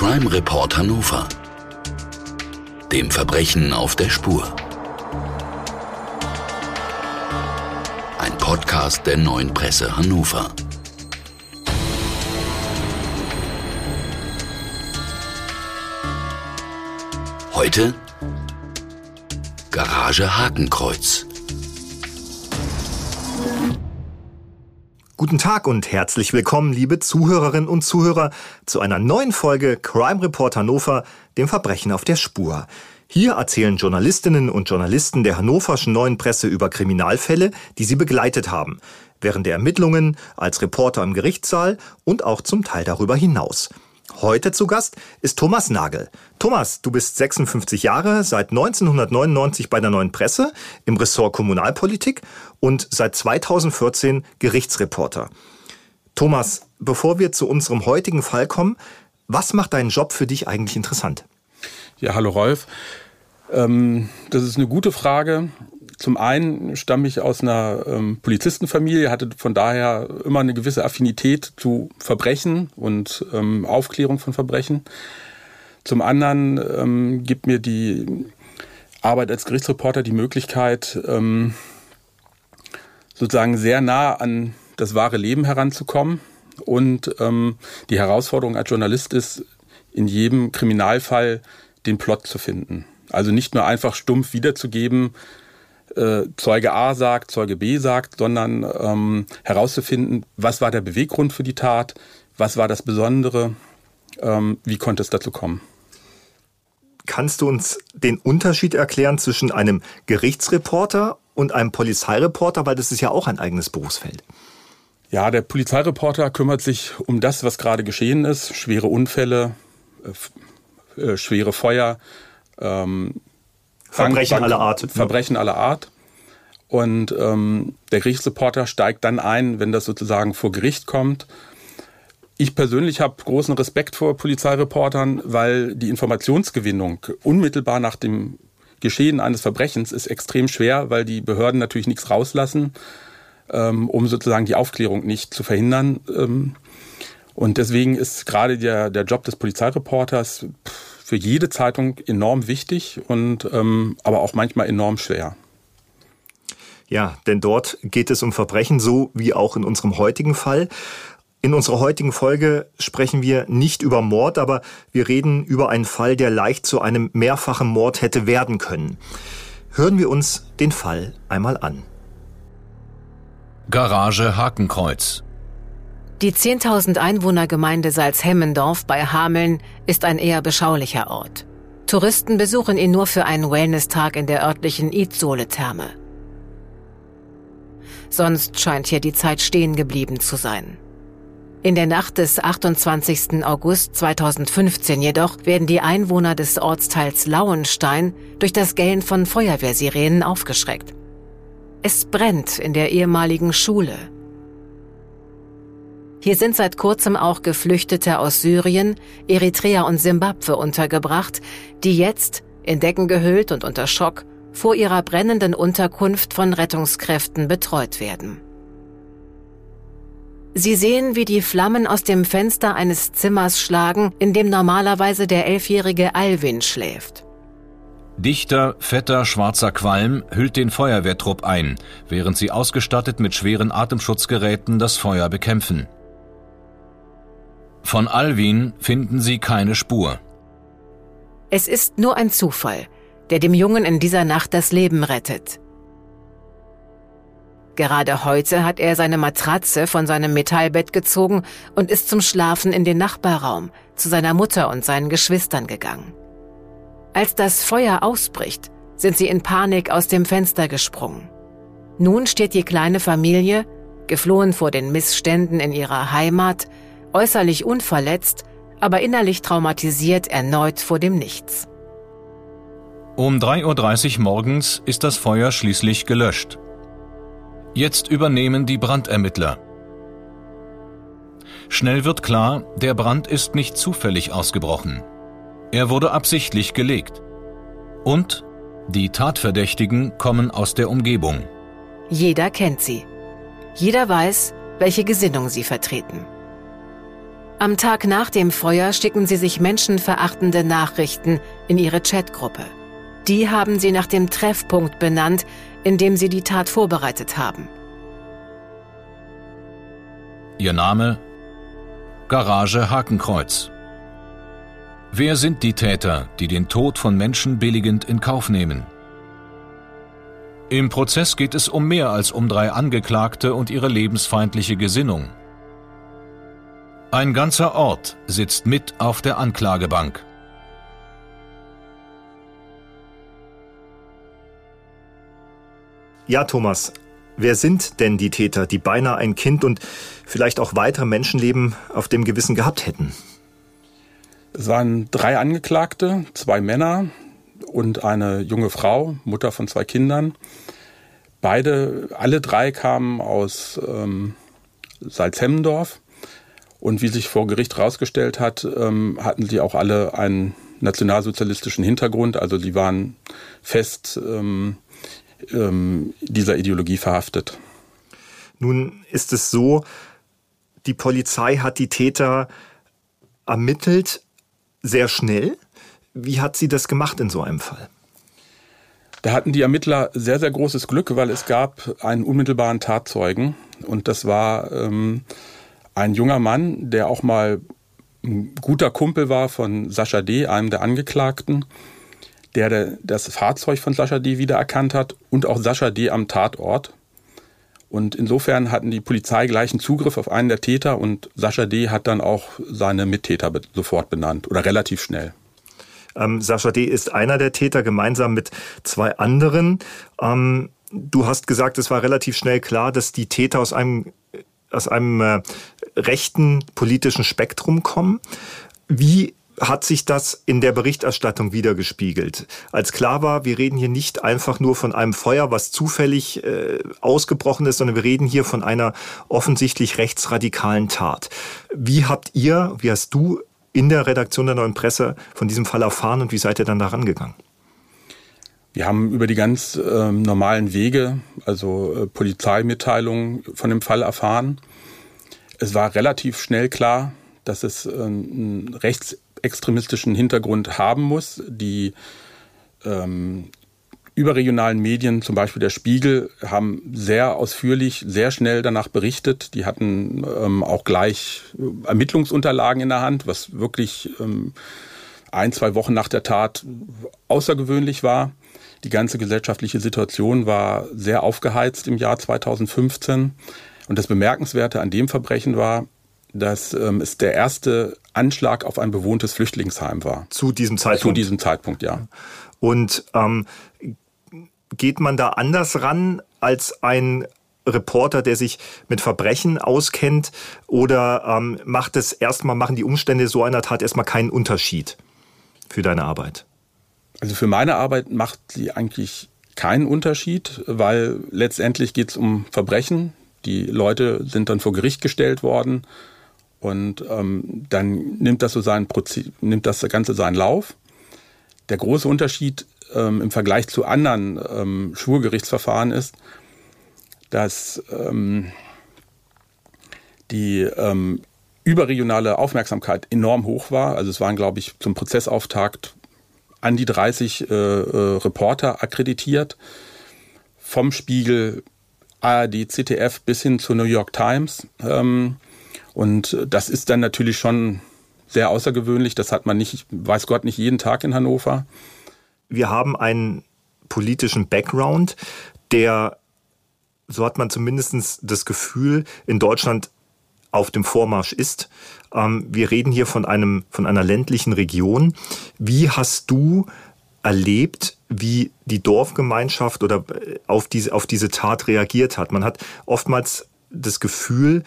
Crime Report Hannover. Dem Verbrechen auf der Spur. Ein Podcast der neuen Presse Hannover. Heute Garage Hakenkreuz. Guten Tag und herzlich willkommen, liebe Zuhörerinnen und Zuhörer, zu einer neuen Folge Crime Report Hannover, dem Verbrechen auf der Spur. Hier erzählen Journalistinnen und Journalisten der hannoverschen neuen Presse über Kriminalfälle, die sie begleitet haben, während der Ermittlungen, als Reporter im Gerichtssaal und auch zum Teil darüber hinaus. Heute zu Gast ist Thomas Nagel. Thomas, du bist 56 Jahre, seit 1999 bei der Neuen Presse im Ressort Kommunalpolitik und seit 2014 Gerichtsreporter. Thomas, bevor wir zu unserem heutigen Fall kommen, was macht deinen Job für dich eigentlich interessant? Ja, hallo Rolf. Ähm, das ist eine gute Frage. Zum einen stamme ich aus einer ähm, Polizistenfamilie, hatte von daher immer eine gewisse Affinität zu Verbrechen und ähm, Aufklärung von Verbrechen. Zum anderen ähm, gibt mir die Arbeit als Gerichtsreporter die Möglichkeit, ähm, sozusagen sehr nah an das wahre Leben heranzukommen. Und ähm, die Herausforderung als Journalist ist, in jedem Kriminalfall den Plot zu finden. Also nicht nur einfach stumpf wiederzugeben, äh, Zeuge A sagt, Zeuge B sagt, sondern ähm, herauszufinden, was war der Beweggrund für die Tat, was war das Besondere, ähm, wie konnte es dazu kommen. Kannst du uns den Unterschied erklären zwischen einem Gerichtsreporter und einem Polizeireporter, weil das ist ja auch ein eigenes Berufsfeld? Ja, der Polizeireporter kümmert sich um das, was gerade geschehen ist, schwere Unfälle, äh, äh schwere Feuer, ähm, Verbrechen Bank, aller Art. Verbrechen aller Art. Und ähm, der Gerichtsreporter steigt dann ein, wenn das sozusagen vor Gericht kommt. Ich persönlich habe großen Respekt vor Polizeireportern, weil die Informationsgewinnung unmittelbar nach dem Geschehen eines Verbrechens ist extrem schwer, weil die Behörden natürlich nichts rauslassen, ähm, um sozusagen die Aufklärung nicht zu verhindern. Ähm, und deswegen ist gerade der, der Job des Polizeireporters pff, für jede Zeitung enorm wichtig und ähm, aber auch manchmal enorm schwer. Ja, denn dort geht es um Verbrechen, so wie auch in unserem heutigen Fall. In unserer heutigen Folge sprechen wir nicht über Mord, aber wir reden über einen Fall, der leicht zu einem mehrfachen Mord hätte werden können. Hören wir uns den Fall einmal an. Garage Hakenkreuz die 10.000 Einwohnergemeinde Salzhemmendorf bei Hameln ist ein eher beschaulicher Ort. Touristen besuchen ihn nur für einen Wellness-Tag in der örtlichen Itzole-Therme. Sonst scheint hier die Zeit stehen geblieben zu sein. In der Nacht des 28. August 2015 jedoch werden die Einwohner des Ortsteils Lauenstein durch das Gellen von Feuerwehrsirenen aufgeschreckt. Es brennt in der ehemaligen Schule. Hier sind seit kurzem auch Geflüchtete aus Syrien, Eritrea und Simbabwe untergebracht, die jetzt, in Decken gehüllt und unter Schock, vor ihrer brennenden Unterkunft von Rettungskräften betreut werden. Sie sehen, wie die Flammen aus dem Fenster eines Zimmers schlagen, in dem normalerweise der elfjährige Alvin schläft. Dichter, fetter, schwarzer Qualm hüllt den Feuerwehrtrupp ein, während sie ausgestattet mit schweren Atemschutzgeräten das Feuer bekämpfen. Von Alwin finden sie keine Spur. Es ist nur ein Zufall, der dem Jungen in dieser Nacht das Leben rettet. Gerade heute hat er seine Matratze von seinem Metallbett gezogen und ist zum Schlafen in den Nachbarraum zu seiner Mutter und seinen Geschwistern gegangen. Als das Feuer ausbricht, sind sie in Panik aus dem Fenster gesprungen. Nun steht die kleine Familie, geflohen vor den Missständen in ihrer Heimat, äußerlich unverletzt, aber innerlich traumatisiert erneut vor dem Nichts. Um 3.30 Uhr morgens ist das Feuer schließlich gelöscht. Jetzt übernehmen die Brandermittler. Schnell wird klar, der Brand ist nicht zufällig ausgebrochen. Er wurde absichtlich gelegt. Und die Tatverdächtigen kommen aus der Umgebung. Jeder kennt sie. Jeder weiß, welche Gesinnung sie vertreten. Am Tag nach dem Feuer schicken sie sich menschenverachtende Nachrichten in ihre Chatgruppe. Die haben sie nach dem Treffpunkt benannt, in dem sie die Tat vorbereitet haben. Ihr Name? Garage Hakenkreuz. Wer sind die Täter, die den Tod von Menschen billigend in Kauf nehmen? Im Prozess geht es um mehr als um drei Angeklagte und ihre lebensfeindliche Gesinnung. Ein ganzer Ort sitzt mit auf der Anklagebank. Ja, Thomas, wer sind denn die Täter, die beinahe ein Kind und vielleicht auch weitere Menschenleben auf dem Gewissen gehabt hätten? Es waren drei Angeklagte, zwei Männer und eine junge Frau, Mutter von zwei Kindern. Beide, alle drei kamen aus ähm, Salzhemmendorf. Und wie sich vor Gericht herausgestellt hat, ähm, hatten sie auch alle einen nationalsozialistischen Hintergrund. Also sie waren fest ähm, ähm, dieser Ideologie verhaftet. Nun ist es so, die Polizei hat die Täter ermittelt, sehr schnell. Wie hat sie das gemacht in so einem Fall? Da hatten die Ermittler sehr, sehr großes Glück, weil es gab einen unmittelbaren Tatzeugen. Und das war ähm, ein junger Mann, der auch mal ein guter Kumpel war von Sascha D., einem der Angeklagten, der das Fahrzeug von Sascha D. wiedererkannt hat und auch Sascha D. am Tatort. Und insofern hatten die Polizei gleichen Zugriff auf einen der Täter und Sascha D. hat dann auch seine Mittäter sofort benannt oder relativ schnell. Ähm, Sascha D. ist einer der Täter gemeinsam mit zwei anderen. Ähm, du hast gesagt, es war relativ schnell klar, dass die Täter aus einem, aus einem äh, rechten politischen Spektrum kommen. Wie hat sich das in der Berichterstattung wiedergespiegelt. Als klar war, wir reden hier nicht einfach nur von einem Feuer, was zufällig äh, ausgebrochen ist, sondern wir reden hier von einer offensichtlich rechtsradikalen Tat. Wie habt ihr, wie hast du in der Redaktion der Neuen Presse von diesem Fall erfahren und wie seid ihr dann daran gegangen? Wir haben über die ganz äh, normalen Wege, also äh, Polizeimitteilungen von dem Fall erfahren. Es war relativ schnell klar, dass es äh, ein rechts extremistischen Hintergrund haben muss. Die ähm, überregionalen Medien, zum Beispiel der Spiegel, haben sehr ausführlich, sehr schnell danach berichtet. Die hatten ähm, auch gleich Ermittlungsunterlagen in der Hand, was wirklich ähm, ein, zwei Wochen nach der Tat außergewöhnlich war. Die ganze gesellschaftliche Situation war sehr aufgeheizt im Jahr 2015. Und das Bemerkenswerte an dem Verbrechen war, dass ähm, es der erste Anschlag auf ein bewohntes Flüchtlingsheim war. Zu diesem Zeitpunkt? Zu diesem Zeitpunkt, ja. Und ähm, geht man da anders ran als ein Reporter, der sich mit Verbrechen auskennt? Oder ähm, macht es erstmal, machen die Umstände so einer Tat erstmal keinen Unterschied für deine Arbeit? Also für meine Arbeit macht sie eigentlich keinen Unterschied, weil letztendlich geht es um Verbrechen. Die Leute sind dann vor Gericht gestellt worden und ähm, dann nimmt das so seinen Prozi nimmt das Ganze seinen Lauf. Der große Unterschied ähm, im Vergleich zu anderen ähm, Schwurgerichtsverfahren ist, dass ähm, die ähm, überregionale Aufmerksamkeit enorm hoch war. Also es waren, glaube ich, zum Prozessauftakt an die 30 äh, äh, Reporter akkreditiert. Vom Spiegel, ARD, ZDF bis hin zur New York Times. Ähm, und das ist dann natürlich schon sehr außergewöhnlich. Das hat man nicht, weiß Gott, nicht jeden Tag in Hannover. Wir haben einen politischen Background, der, so hat man zumindest das Gefühl, in Deutschland auf dem Vormarsch ist. Ähm, wir reden hier von einem, von einer ländlichen Region. Wie hast du erlebt, wie die Dorfgemeinschaft oder äh, auf diese, auf diese Tat reagiert hat? Man hat oftmals das Gefühl,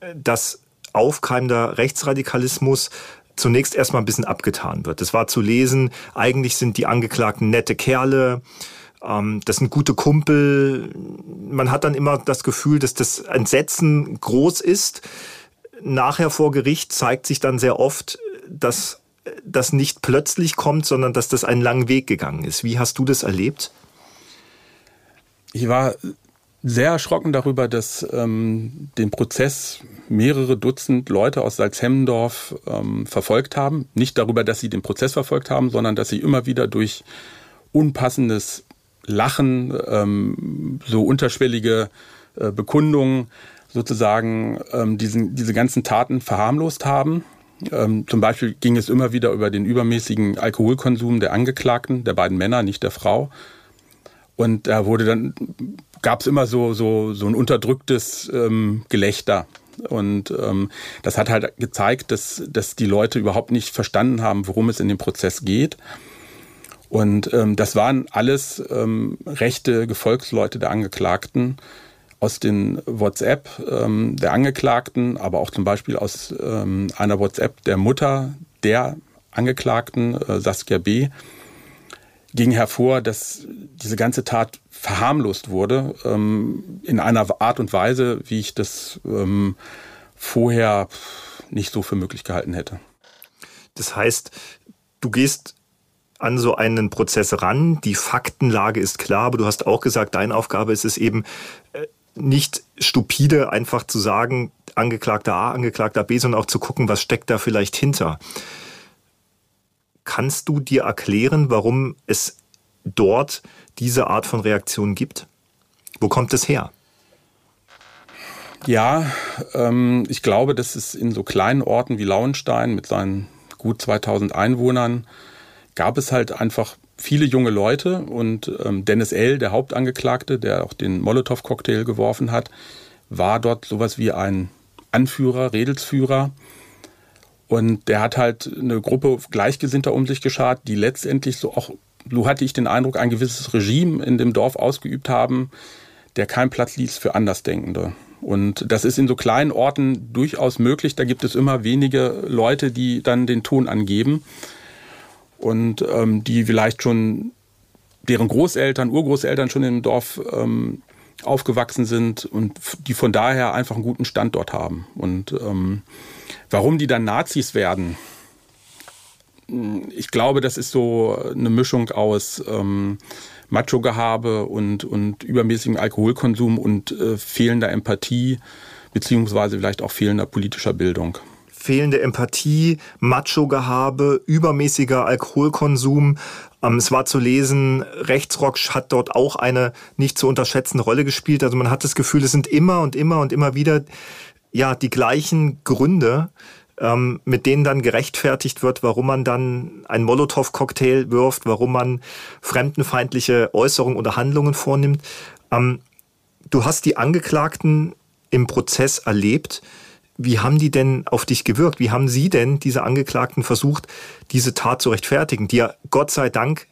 äh, dass aufkeimender Rechtsradikalismus zunächst erstmal ein bisschen abgetan wird. Es war zu lesen, eigentlich sind die Angeklagten nette Kerle, ähm, das sind gute Kumpel. Man hat dann immer das Gefühl, dass das Entsetzen groß ist. Nachher vor Gericht zeigt sich dann sehr oft, dass das nicht plötzlich kommt, sondern dass das einen langen Weg gegangen ist. Wie hast du das erlebt? Ich war sehr erschrocken darüber, dass ähm, den Prozess mehrere Dutzend Leute aus Salzhemmendorf ähm, verfolgt haben. Nicht darüber, dass sie den Prozess verfolgt haben, sondern dass sie immer wieder durch unpassendes Lachen, ähm, so unterschwellige äh, Bekundungen sozusagen ähm, diesen, diese ganzen Taten verharmlost haben. Ähm, zum Beispiel ging es immer wieder über den übermäßigen Alkoholkonsum der Angeklagten, der beiden Männer, nicht der Frau. Und da wurde dann, gab es immer so, so, so ein unterdrücktes ähm, Gelächter. Und ähm, das hat halt gezeigt, dass, dass die Leute überhaupt nicht verstanden haben, worum es in dem Prozess geht. Und ähm, das waren alles ähm, rechte Gefolgsleute der Angeklagten aus den WhatsApp ähm, der Angeklagten, aber auch zum Beispiel aus ähm, einer WhatsApp der Mutter der Angeklagten, äh, Saskia B., ging hervor, dass diese ganze Tat verharmlost wurde, ähm, in einer Art und Weise, wie ich das ähm, vorher nicht so für möglich gehalten hätte. Das heißt, du gehst an so einen Prozess ran, die Faktenlage ist klar, aber du hast auch gesagt, deine Aufgabe ist es eben, äh, nicht stupide einfach zu sagen, Angeklagter A, Angeklagter B, sondern auch zu gucken, was steckt da vielleicht hinter. Kannst du dir erklären, warum es dort diese Art von Reaktion gibt? Wo kommt es her? Ja, ähm, ich glaube, dass es in so kleinen Orten wie Lauenstein mit seinen gut 2000 Einwohnern gab es halt einfach viele junge Leute und ähm, Dennis L., der Hauptangeklagte, der auch den Molotow-Cocktail geworfen hat, war dort sowas wie ein Anführer, Redelsführer. Und der hat halt eine Gruppe Gleichgesinnter um sich geschart, die letztendlich so auch, so hatte ich den Eindruck, ein gewisses Regime in dem Dorf ausgeübt haben, der keinen Platz ließ für Andersdenkende. Und das ist in so kleinen Orten durchaus möglich. Da gibt es immer wenige Leute, die dann den Ton angeben und ähm, die vielleicht schon deren Großeltern, Urgroßeltern schon im Dorf ähm, aufgewachsen sind und die von daher einfach einen guten Standort haben. Und ähm, warum die dann Nazis werden, ich glaube, das ist so eine Mischung aus ähm, Macho-Gehabe und, und übermäßigem Alkoholkonsum und äh, fehlender Empathie, beziehungsweise vielleicht auch fehlender politischer Bildung fehlende Empathie, Macho-Gehabe, übermäßiger Alkoholkonsum. Ähm, es war zu lesen, Rechtsrock hat dort auch eine nicht zu unterschätzende Rolle gespielt. Also man hat das Gefühl, es sind immer und immer und immer wieder ja die gleichen Gründe, ähm, mit denen dann gerechtfertigt wird, warum man dann einen Molotow-Cocktail wirft, warum man fremdenfeindliche Äußerungen oder Handlungen vornimmt. Ähm, du hast die Angeklagten im Prozess erlebt. Wie haben die denn auf dich gewirkt? Wie haben sie denn, diese Angeklagten, versucht, diese Tat zu rechtfertigen, die ja Gott sei Dank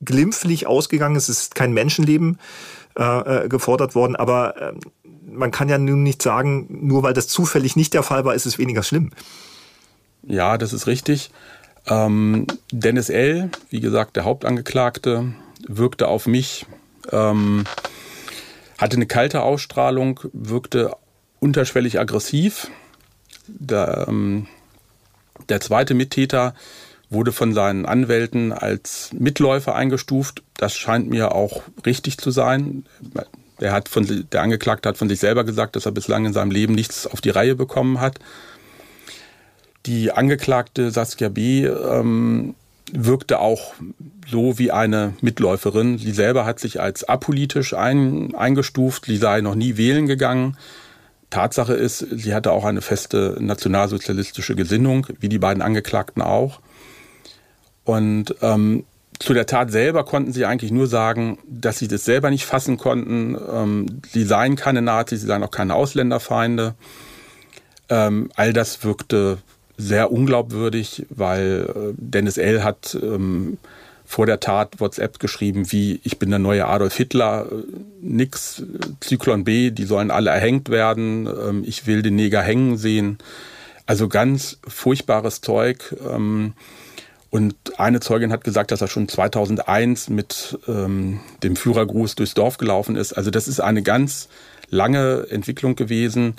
glimpflich ausgegangen ist? Es ist kein Menschenleben äh, äh, gefordert worden, aber äh, man kann ja nun nicht sagen, nur weil das zufällig nicht der Fall war, ist es weniger schlimm. Ja, das ist richtig. Ähm, Dennis L., wie gesagt, der Hauptangeklagte, wirkte auf mich, ähm, hatte eine kalte Ausstrahlung, wirkte unterschwellig aggressiv. Der, ähm, der zweite Mittäter wurde von seinen Anwälten als Mitläufer eingestuft. Das scheint mir auch richtig zu sein. Er hat von, der Angeklagte hat von sich selber gesagt, dass er bislang in seinem Leben nichts auf die Reihe bekommen hat. Die Angeklagte Saskia B. Ähm, wirkte auch so wie eine Mitläuferin. Sie selber hat sich als apolitisch ein, eingestuft. Sie sei noch nie wählen gegangen. Tatsache ist, sie hatte auch eine feste nationalsozialistische Gesinnung, wie die beiden Angeklagten auch. Und ähm, zu der Tat selber konnten sie eigentlich nur sagen, dass sie das selber nicht fassen konnten. Ähm, sie seien keine Nazis, sie seien auch keine Ausländerfeinde. Ähm, all das wirkte sehr unglaubwürdig, weil äh, Dennis L. hat ähm, vor der Tat WhatsApp geschrieben, wie ich bin der neue Adolf Hitler, äh, nix, Zyklon B, die sollen alle erhängt werden, ähm, ich will den Neger hängen sehen. Also ganz furchtbares Zeug. Ähm, und eine Zeugin hat gesagt, dass er schon 2001 mit ähm, dem Führergruß durchs Dorf gelaufen ist. Also das ist eine ganz lange Entwicklung gewesen,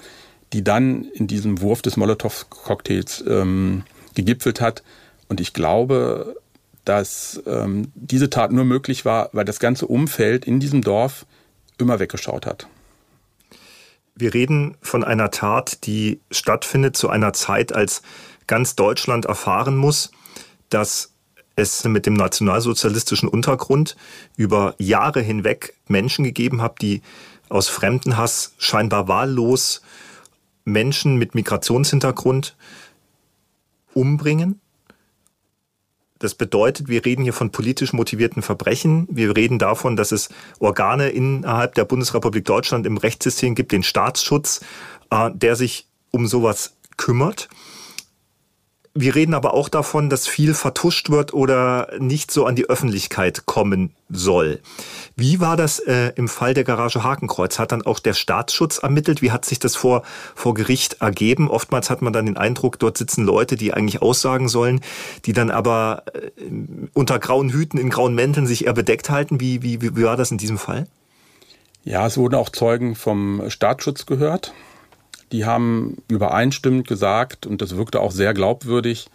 die dann in diesem Wurf des Molotow-Cocktails gegipfelt hat. Und ich glaube, dass ähm, diese Tat nur möglich war, weil das ganze Umfeld in diesem Dorf immer weggeschaut hat. Wir reden von einer Tat, die stattfindet zu einer Zeit, als ganz Deutschland erfahren muss, dass es mit dem nationalsozialistischen Untergrund über Jahre hinweg Menschen gegeben hat, die aus Fremdenhass scheinbar wahllos Menschen mit Migrationshintergrund umbringen. Das bedeutet, wir reden hier von politisch motivierten Verbrechen. Wir reden davon, dass es Organe innerhalb der Bundesrepublik Deutschland im Rechtssystem gibt, den Staatsschutz, äh, der sich um sowas kümmert. Wir reden aber auch davon, dass viel vertuscht wird oder nicht so an die Öffentlichkeit kommen soll. Wie war das äh, im Fall der Garage Hakenkreuz? Hat dann auch der Staatsschutz ermittelt? Wie hat sich das vor, vor Gericht ergeben? Oftmals hat man dann den Eindruck, dort sitzen Leute, die eigentlich aussagen sollen, die dann aber äh, unter grauen Hüten, in grauen Mänteln sich eher bedeckt halten. Wie, wie, wie war das in diesem Fall? Ja, es wurden auch Zeugen vom Staatsschutz gehört. Die haben übereinstimmend gesagt, und das wirkte auch sehr glaubwürdig,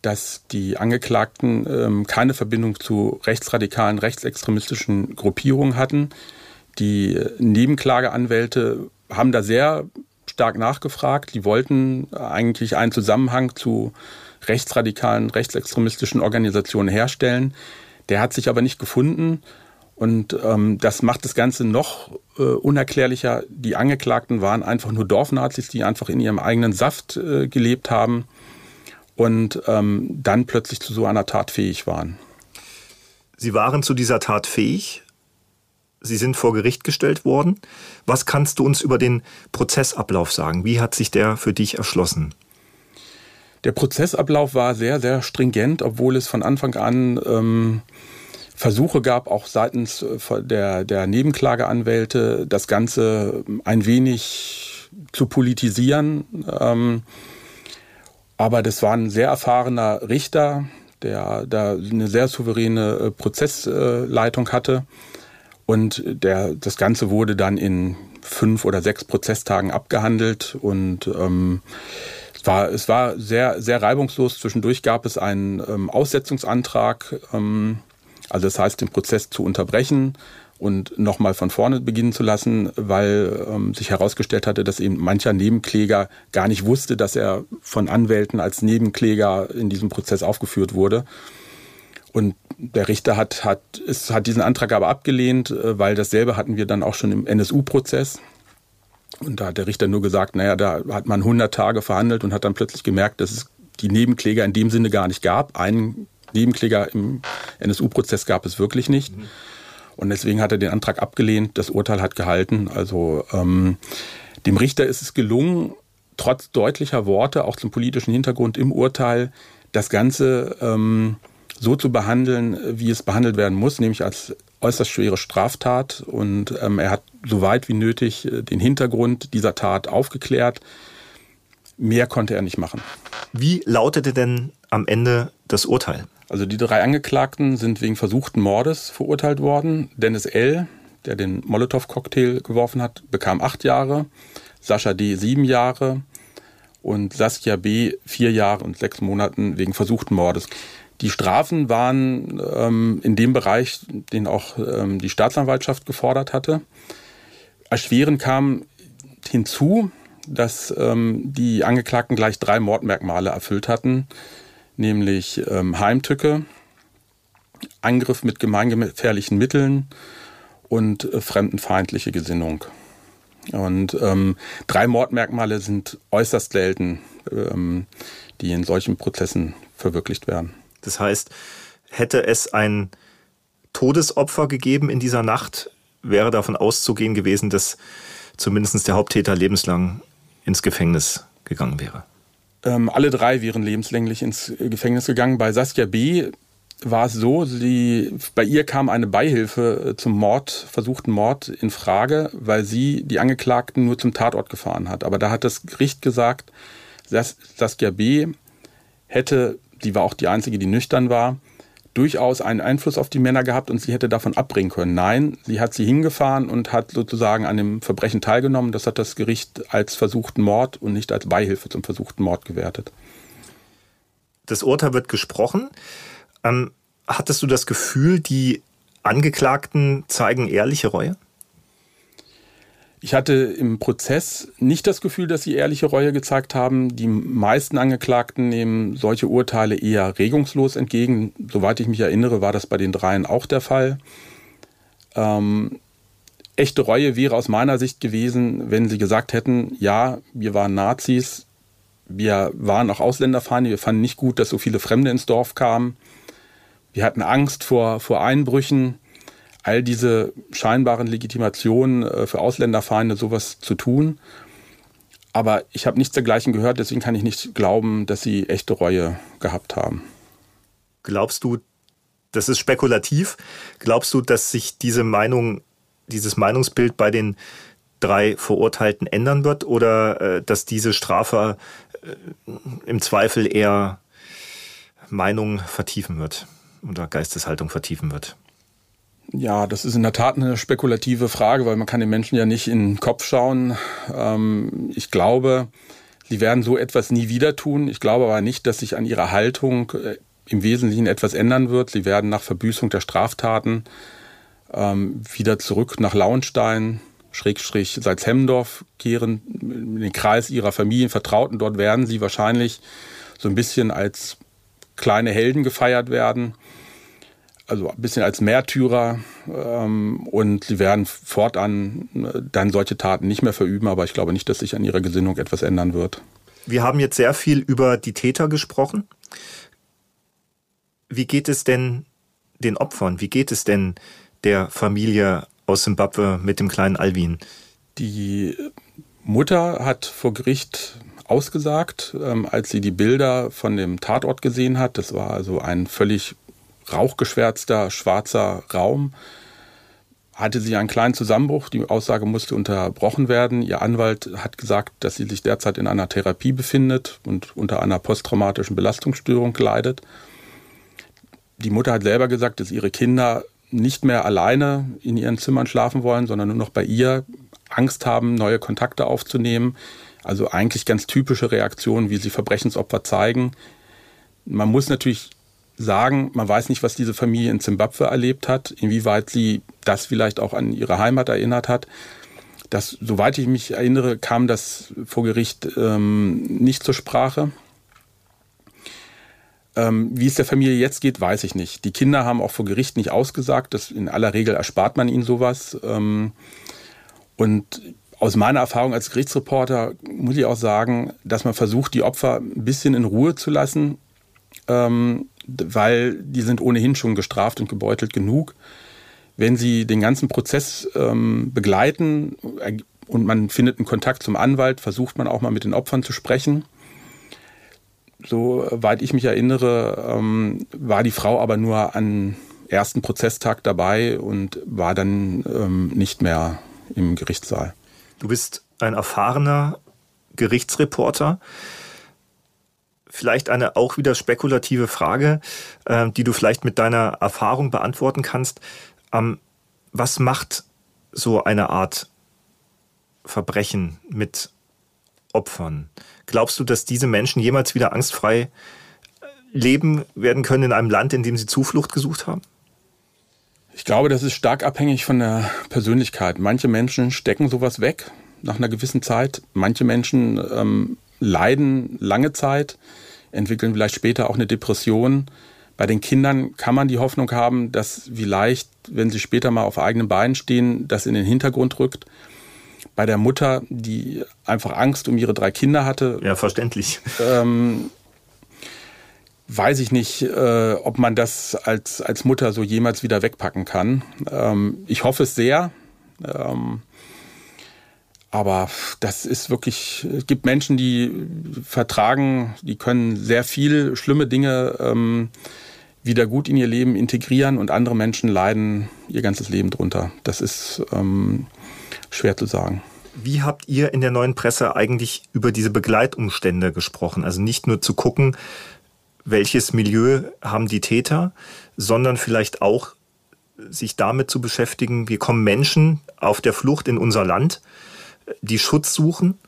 dass die Angeklagten ähm, keine Verbindung zu rechtsradikalen, rechtsextremistischen Gruppierungen hatten. Die Nebenklageanwälte haben da sehr stark nachgefragt. Die wollten eigentlich einen Zusammenhang zu rechtsradikalen, rechtsextremistischen Organisationen herstellen. Der hat sich aber nicht gefunden. Und ähm, das macht das Ganze noch äh, unerklärlicher. Die Angeklagten waren einfach nur Dorfnazis, die einfach in ihrem eigenen Saft äh, gelebt haben und ähm, dann plötzlich zu so einer Tat fähig waren. Sie waren zu dieser Tat fähig. Sie sind vor Gericht gestellt worden. Was kannst du uns über den Prozessablauf sagen? Wie hat sich der für dich erschlossen? Der Prozessablauf war sehr, sehr stringent, obwohl es von Anfang an ähm, Versuche gab, auch seitens äh, der, der Nebenklageanwälte, das Ganze ein wenig zu politisieren. Ähm, aber das war ein sehr erfahrener Richter, der da eine sehr souveräne äh, Prozessleitung hatte. Und der, das Ganze wurde dann in fünf oder sechs Prozesstagen abgehandelt und ähm, es war, es war sehr, sehr reibungslos. Zwischendurch gab es einen ähm, Aussetzungsantrag, ähm, also das heißt, den Prozess zu unterbrechen und nochmal von vorne beginnen zu lassen, weil ähm, sich herausgestellt hatte, dass eben mancher Nebenkläger gar nicht wusste, dass er von Anwälten als Nebenkläger in diesem Prozess aufgeführt wurde. Und der Richter hat, hat, ist, hat diesen Antrag aber abgelehnt, äh, weil dasselbe hatten wir dann auch schon im NSU-Prozess. Und da hat der Richter nur gesagt, naja, da hat man 100 Tage verhandelt und hat dann plötzlich gemerkt, dass es die Nebenkläger in dem Sinne gar nicht gab. Einen Nebenkläger im NSU-Prozess gab es wirklich nicht. Mhm. Und deswegen hat er den Antrag abgelehnt. Das Urteil hat gehalten. Also ähm, dem Richter ist es gelungen, trotz deutlicher Worte, auch zum politischen Hintergrund im Urteil, das Ganze ähm, so zu behandeln, wie es behandelt werden muss, nämlich als äußerst schwere Straftat. Und ähm, er hat so weit wie nötig äh, den Hintergrund dieser Tat aufgeklärt. Mehr konnte er nicht machen. Wie lautete denn am Ende das Urteil? Also die drei Angeklagten sind wegen versuchten Mordes verurteilt worden. Dennis L., der den Molotow-Cocktail geworfen hat, bekam acht Jahre. Sascha D. sieben Jahre und Saskia B. vier Jahre und sechs Monaten wegen versuchten Mordes. Die Strafen waren ähm, in dem Bereich, den auch ähm, die Staatsanwaltschaft gefordert hatte. Erschwerend kam hinzu, dass ähm, die Angeklagten gleich drei Mordmerkmale erfüllt hatten, nämlich ähm, Heimtücke, Angriff mit gemeingefährlichen Mitteln und äh, fremdenfeindliche Gesinnung. Und ähm, drei Mordmerkmale sind äußerst selten, ähm, die in solchen Prozessen verwirklicht werden. Das heißt, hätte es ein Todesopfer gegeben in dieser Nacht, wäre davon auszugehen gewesen, dass zumindest der Haupttäter lebenslang ins Gefängnis gegangen wäre. Ähm, alle drei wären lebenslänglich ins Gefängnis gegangen. Bei Saskia B. war es so, sie, bei ihr kam eine Beihilfe äh, zum Mord, versuchten Mord in Frage, weil sie die Angeklagten nur zum Tatort gefahren hat. Aber da hat das Gericht gesagt, Saskia B. hätte, die war auch die einzige, die nüchtern war, durchaus einen Einfluss auf die Männer gehabt und sie hätte davon abbringen können. Nein, sie hat sie hingefahren und hat sozusagen an dem Verbrechen teilgenommen. Das hat das Gericht als versuchten Mord und nicht als Beihilfe zum versuchten Mord gewertet. Das Urteil wird gesprochen. Ähm, hattest du das Gefühl, die Angeklagten zeigen ehrliche Reue? Ich hatte im Prozess nicht das Gefühl, dass sie ehrliche Reue gezeigt haben. Die meisten Angeklagten nehmen solche Urteile eher regungslos entgegen. Soweit ich mich erinnere, war das bei den dreien auch der Fall. Ähm, echte Reue wäre aus meiner Sicht gewesen, wenn sie gesagt hätten, ja, wir waren Nazis, wir waren auch Ausländerfeinde, wir fanden nicht gut, dass so viele Fremde ins Dorf kamen. Wir hatten Angst vor, vor Einbrüchen all diese scheinbaren Legitimationen äh, für Ausländerfeinde sowas zu tun. Aber ich habe nichts dergleichen gehört, deswegen kann ich nicht glauben, dass sie echte Reue gehabt haben. Glaubst du, das ist spekulativ, glaubst du, dass sich diese Meinung, dieses Meinungsbild bei den drei Verurteilten ändern wird oder äh, dass diese Strafe äh, im Zweifel eher Meinung vertiefen wird oder Geisteshaltung vertiefen wird? Ja, das ist in der Tat eine spekulative Frage, weil man kann den Menschen ja nicht in den Kopf schauen. Ähm, ich glaube, sie werden so etwas nie wieder tun. Ich glaube aber nicht, dass sich an ihrer Haltung äh, im Wesentlichen etwas ändern wird. Sie werden nach Verbüßung der Straftaten ähm, wieder zurück nach Launstein, Schrägstrich Salzhemmendorf kehren, in den Kreis ihrer Familien, Vertrauten. Dort werden sie wahrscheinlich so ein bisschen als kleine Helden gefeiert werden also ein bisschen als Märtyrer ähm, und sie werden fortan äh, dann solche Taten nicht mehr verüben, aber ich glaube nicht, dass sich an ihrer Gesinnung etwas ändern wird. Wir haben jetzt sehr viel über die Täter gesprochen. Wie geht es denn den Opfern? Wie geht es denn der Familie aus Simbabwe mit dem kleinen Alvin? Die Mutter hat vor Gericht ausgesagt, ähm, als sie die Bilder von dem Tatort gesehen hat. Das war also ein völlig rauchgeschwärzter schwarzer Raum. Hatte sie einen kleinen Zusammenbruch, die Aussage musste unterbrochen werden. Ihr Anwalt hat gesagt, dass sie sich derzeit in einer Therapie befindet und unter einer posttraumatischen Belastungsstörung leidet. Die Mutter hat selber gesagt, dass ihre Kinder nicht mehr alleine in ihren Zimmern schlafen wollen, sondern nur noch bei ihr Angst haben, neue Kontakte aufzunehmen. Also eigentlich ganz typische Reaktionen, wie sie Verbrechensopfer zeigen. Man muss natürlich sagen, man weiß nicht, was diese Familie in Zimbabwe erlebt hat, inwieweit sie das vielleicht auch an ihre Heimat erinnert hat. Das, soweit ich mich erinnere, kam das vor Gericht ähm, nicht zur Sprache. Ähm, wie es der Familie jetzt geht, weiß ich nicht. Die Kinder haben auch vor Gericht nicht ausgesagt. Das, in aller Regel erspart man ihnen sowas. Ähm, und aus meiner Erfahrung als Gerichtsreporter muss ich auch sagen, dass man versucht, die Opfer ein bisschen in Ruhe zu lassen. Ähm, weil die sind ohnehin schon gestraft und gebeutelt genug. Wenn sie den ganzen Prozess ähm, begleiten äh, und man findet einen Kontakt zum Anwalt, versucht man auch mal mit den Opfern zu sprechen. Soweit ich mich erinnere, ähm, war die Frau aber nur am ersten Prozesstag dabei und war dann ähm, nicht mehr im Gerichtssaal. Du bist ein erfahrener Gerichtsreporter vielleicht eine auch wieder spekulative Frage, äh, die du vielleicht mit deiner Erfahrung beantworten kannst. Ähm, was macht so eine Art Verbrechen mit Opfern? Glaubst du, dass diese Menschen jemals wieder angstfrei äh, leben werden können in einem Land, in dem sie Zuflucht gesucht haben? Ich glaube, das ist stark abhängig von der Persönlichkeit. Manche Menschen stecken sowas weg nach einer gewissen Zeit. Manche Menschen ähm, leiden lange Zeit, entwickeln vielleicht später auch eine Depression. Bei den Kindern kann man die Hoffnung haben, dass vielleicht, wenn sie später mal auf eigenen Beinen stehen, das in den Hintergrund rückt. Bei der Mutter, die einfach Angst um ihre drei Kinder hatte. Ja, verständlich. Ähm, weiß ich nicht, äh, ob man das als, als Mutter so jemals wieder wegpacken kann. Ähm, ich hoffe es sehr. Ähm, aber das ist wirklich, es gibt Menschen, die vertragen, die können sehr viel schlimme Dinge ähm, wieder gut in ihr Leben integrieren und andere Menschen leiden ihr ganzes Leben drunter. Das ist ähm, schwer zu sagen. Wie habt ihr in der neuen Presse eigentlich über diese Begleitumstände gesprochen? Also nicht nur zu gucken, welches Milieu haben die Täter, sondern vielleicht auch sich damit zu beschäftigen, wie kommen Menschen auf der Flucht in unser Land die Schutz suchen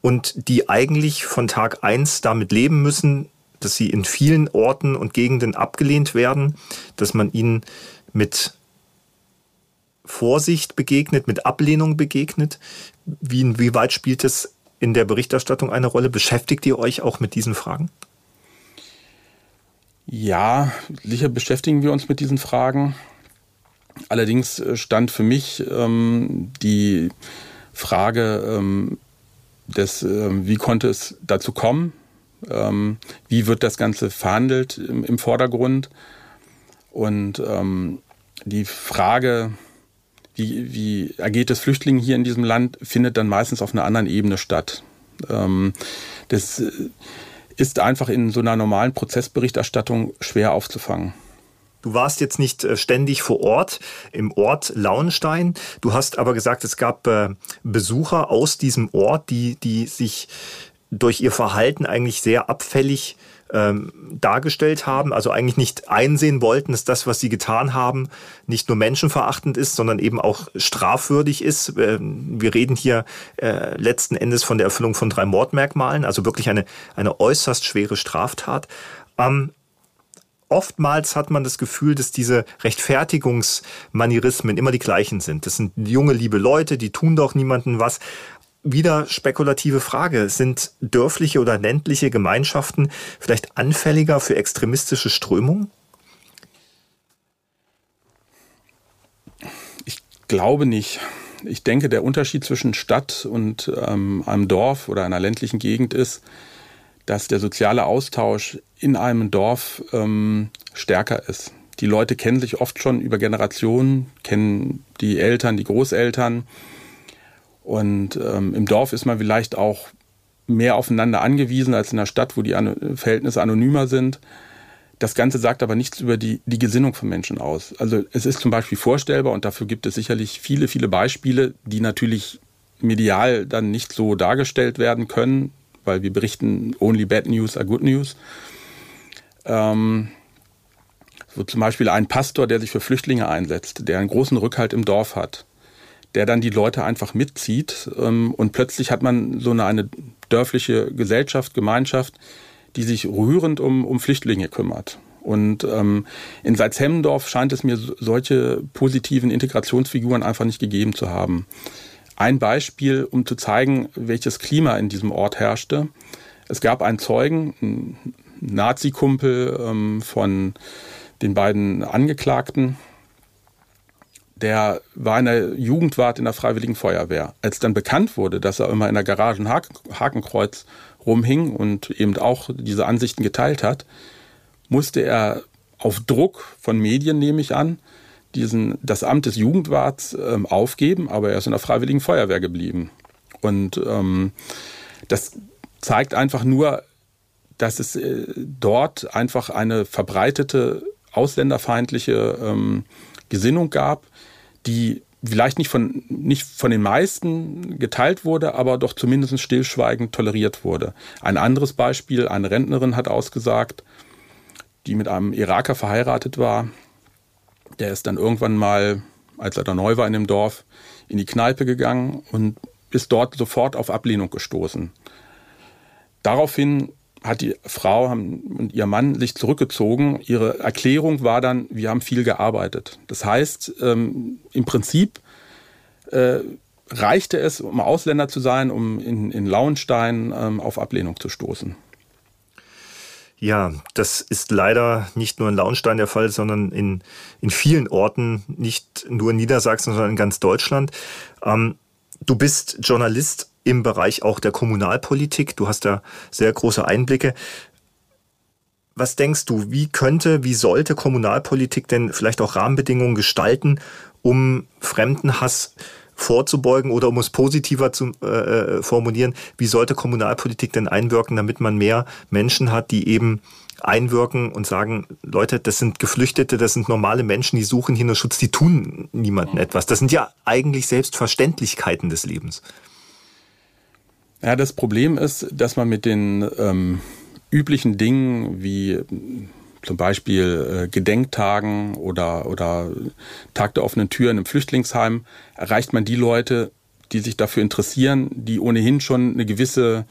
und die eigentlich von Tag eins damit leben müssen, dass sie in vielen Orten und Gegenden abgelehnt werden, dass man ihnen mit Vorsicht begegnet, mit Ablehnung begegnet? Wie, inwieweit spielt es in der Berichterstattung eine Rolle? Beschäftigt ihr euch auch mit diesen Fragen? Ja, sicher beschäftigen wir uns mit diesen Fragen. Allerdings äh, stand für mich ähm, die Frage ähm, des, äh, wie konnte es dazu kommen? Ähm, wie wird das Ganze verhandelt im, im Vordergrund? Und ähm, die Frage, wie, wie ergeht es Flüchtlingen hier in diesem Land, findet dann meistens auf einer anderen Ebene statt. Ähm, das äh, ist einfach in so einer normalen Prozessberichterstattung schwer aufzufangen. Du warst jetzt nicht äh, ständig vor Ort im Ort Lauenstein. Du hast aber gesagt, es gab äh, Besucher aus diesem Ort, die, die sich durch ihr Verhalten eigentlich sehr abfällig ähm, dargestellt haben, also eigentlich nicht einsehen wollten, dass das, was sie getan haben, nicht nur menschenverachtend ist, sondern eben auch strafwürdig ist. Ähm, wir reden hier äh, letzten Endes von der Erfüllung von drei Mordmerkmalen, also wirklich eine, eine äußerst schwere Straftat. Ähm, oftmals hat man das Gefühl, dass diese Rechtfertigungsmanierismen immer die gleichen sind. Das sind junge, liebe Leute, die tun doch niemandem was. Wieder spekulative Frage. Sind dörfliche oder ländliche Gemeinschaften vielleicht anfälliger für extremistische Strömungen? Ich glaube nicht. Ich denke, der Unterschied zwischen Stadt und ähm, einem Dorf oder einer ländlichen Gegend ist, dass der soziale Austausch in einem Dorf ähm, stärker ist. Die Leute kennen sich oft schon über Generationen, kennen die Eltern, die Großeltern. Und ähm, im Dorf ist man vielleicht auch mehr aufeinander angewiesen als in der Stadt, wo die An Verhältnisse anonymer sind. Das Ganze sagt aber nichts über die, die Gesinnung von Menschen aus. Also es ist zum Beispiel vorstellbar, und dafür gibt es sicherlich viele, viele Beispiele, die natürlich medial dann nicht so dargestellt werden können, weil wir berichten only bad news are good news. Ähm, so zum Beispiel ein Pastor, der sich für Flüchtlinge einsetzt, der einen großen Rückhalt im Dorf hat, der dann die Leute einfach mitzieht ähm, und plötzlich hat man so eine, eine dörfliche Gesellschaft, Gemeinschaft, die sich rührend um, um Flüchtlinge kümmert. Und ähm, in Salzhemmendorf scheint es mir solche positiven Integrationsfiguren einfach nicht gegeben zu haben. Ein Beispiel, um zu zeigen, welches Klima in diesem Ort herrschte. Es gab einen Zeugen, einen Nazi-Kumpel ähm, von den beiden Angeklagten, der war in der Jugendwart in der Freiwilligen Feuerwehr. Als dann bekannt wurde, dass er immer in der Garage ein Hakenkreuz rumhing und eben auch diese Ansichten geteilt hat, musste er auf Druck von Medien, nehme ich an, diesen, das Amt des Jugendwarts ähm, aufgeben, aber er ist in der Freiwilligen Feuerwehr geblieben. Und ähm, das zeigt einfach nur, dass es äh, dort einfach eine verbreitete ausländerfeindliche ähm, Gesinnung gab, die vielleicht nicht von, nicht von den meisten geteilt wurde, aber doch zumindest stillschweigend toleriert wurde. Ein anderes Beispiel, eine Rentnerin hat ausgesagt, die mit einem Iraker verheiratet war, der ist dann irgendwann mal, als er da neu war in dem Dorf, in die Kneipe gegangen und ist dort sofort auf Ablehnung gestoßen. Daraufhin hat die Frau und ihr Mann sich zurückgezogen. Ihre Erklärung war dann, wir haben viel gearbeitet. Das heißt, ähm, im Prinzip äh, reichte es, um Ausländer zu sein, um in, in Lauenstein ähm, auf Ablehnung zu stoßen. Ja, das ist leider nicht nur in Launstein der Fall, sondern in, in vielen Orten, nicht nur in Niedersachsen, sondern in ganz Deutschland. Ähm, du bist Journalist im Bereich auch der Kommunalpolitik. Du hast da sehr große Einblicke. Was denkst du, wie könnte, wie sollte Kommunalpolitik denn vielleicht auch Rahmenbedingungen gestalten, um Fremdenhass vorzubeugen oder um es positiver zu äh, äh, formulieren, wie sollte Kommunalpolitik denn einwirken, damit man mehr Menschen hat, die eben einwirken und sagen, Leute, das sind Geflüchtete, das sind normale Menschen, die suchen hier nur Schutz, die tun niemandem mhm. etwas. Das sind ja eigentlich Selbstverständlichkeiten des Lebens. Ja, das Problem ist, dass man mit den ähm, üblichen Dingen wie zum Beispiel äh, Gedenktagen oder, oder Tag der offenen Türen im Flüchtlingsheim, erreicht man die Leute, die sich dafür interessieren, die ohnehin schon eine gewisse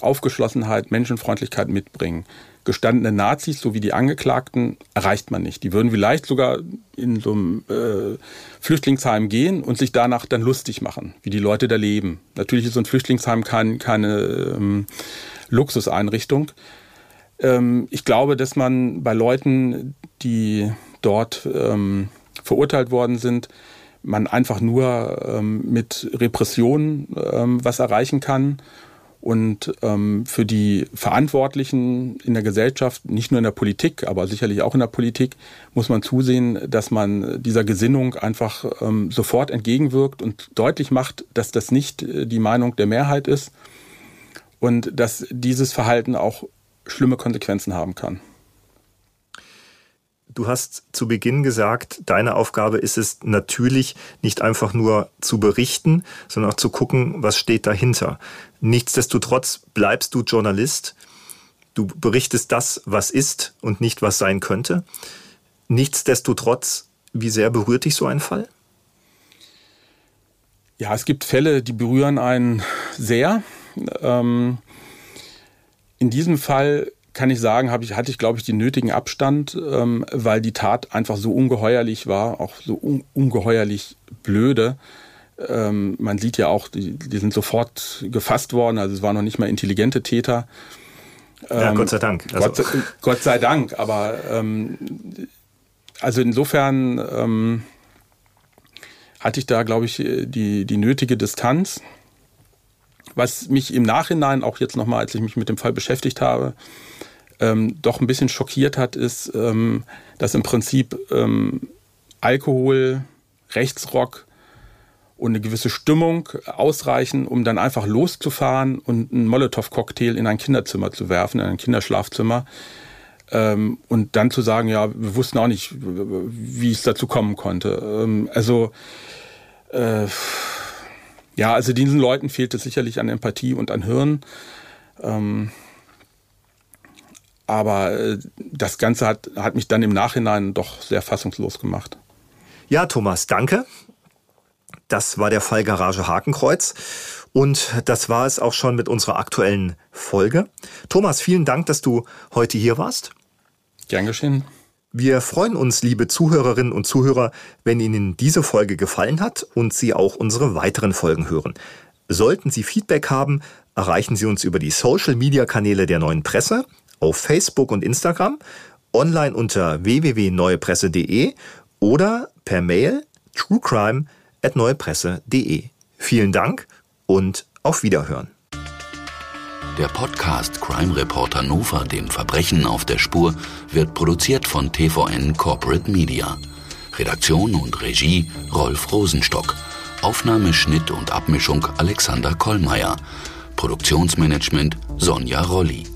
Aufgeschlossenheit, Menschenfreundlichkeit mitbringen. Gestandene Nazis sowie die Angeklagten erreicht man nicht. Die würden vielleicht sogar in so einem äh, Flüchtlingsheim gehen und sich danach dann lustig machen, wie die Leute da leben. Natürlich ist so ein Flüchtlingsheim kein, keine ähm, Luxuseinrichtung. Ähm, ich glaube, dass man bei Leuten, die dort ähm, verurteilt worden sind, man einfach nur ähm, mit Repression ähm, was erreichen kann. Und ähm, für die Verantwortlichen in der Gesellschaft, nicht nur in der Politik, aber sicherlich auch in der Politik, muss man zusehen, dass man dieser Gesinnung einfach ähm, sofort entgegenwirkt und deutlich macht, dass das nicht äh, die Meinung der Mehrheit ist und dass dieses Verhalten auch schlimme Konsequenzen haben kann. Du hast zu Beginn gesagt, deine Aufgabe ist es natürlich nicht einfach nur zu berichten, sondern auch zu gucken, was steht dahinter. Nichtsdestotrotz bleibst du Journalist. Du berichtest das, was ist und nicht, was sein könnte. Nichtsdestotrotz, wie sehr berührt dich so ein Fall? Ja, es gibt Fälle, die berühren einen sehr. Ähm, in diesem Fall kann ich sagen, habe ich, hatte ich, glaube ich, den nötigen Abstand, ähm, weil die Tat einfach so ungeheuerlich war, auch so un ungeheuerlich blöde. Ähm, man sieht ja auch, die, die sind sofort gefasst worden, also es waren noch nicht mal intelligente Täter. Ähm, ja, Gott sei Dank. Also. Gott, sei, Gott, sei Dank, aber ähm, also insofern ähm, hatte ich da, glaube ich, die, die nötige Distanz. Was mich im Nachhinein, auch jetzt nochmal, als ich mich mit dem Fall beschäftigt habe, ähm, doch ein bisschen schockiert hat, ist, ähm, dass im Prinzip ähm, Alkohol, Rechtsrock und eine gewisse Stimmung ausreichen, um dann einfach loszufahren und einen Molotow-Cocktail in ein Kinderzimmer zu werfen, in ein Kinderschlafzimmer. Ähm, und dann zu sagen, ja, wir wussten auch nicht, wie es dazu kommen konnte. Ähm, also äh, ja, also diesen Leuten fehlt es sicherlich an Empathie und an Hirn. Ähm, aber äh, das Ganze hat, hat mich dann im Nachhinein doch sehr fassungslos gemacht. Ja, Thomas, danke. Das war der Fall Garage Hakenkreuz. Und das war es auch schon mit unserer aktuellen Folge. Thomas, vielen Dank, dass du heute hier warst. Gern geschehen. Wir freuen uns, liebe Zuhörerinnen und Zuhörer, wenn Ihnen diese Folge gefallen hat und Sie auch unsere weiteren Folgen hören. Sollten Sie Feedback haben, erreichen Sie uns über die Social-Media-Kanäle der neuen Presse auf Facebook und Instagram, online unter www.neuepresse.de oder per Mail truecrime.neuepresse.de. Vielen Dank und auf Wiederhören. Der Podcast Crime Reporter Nova, dem Verbrechen auf der Spur, wird produziert von TVN Corporate Media. Redaktion und Regie Rolf Rosenstock. Aufnahme, Schnitt und Abmischung Alexander Kollmeier. Produktionsmanagement Sonja Rolli.